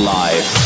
alive.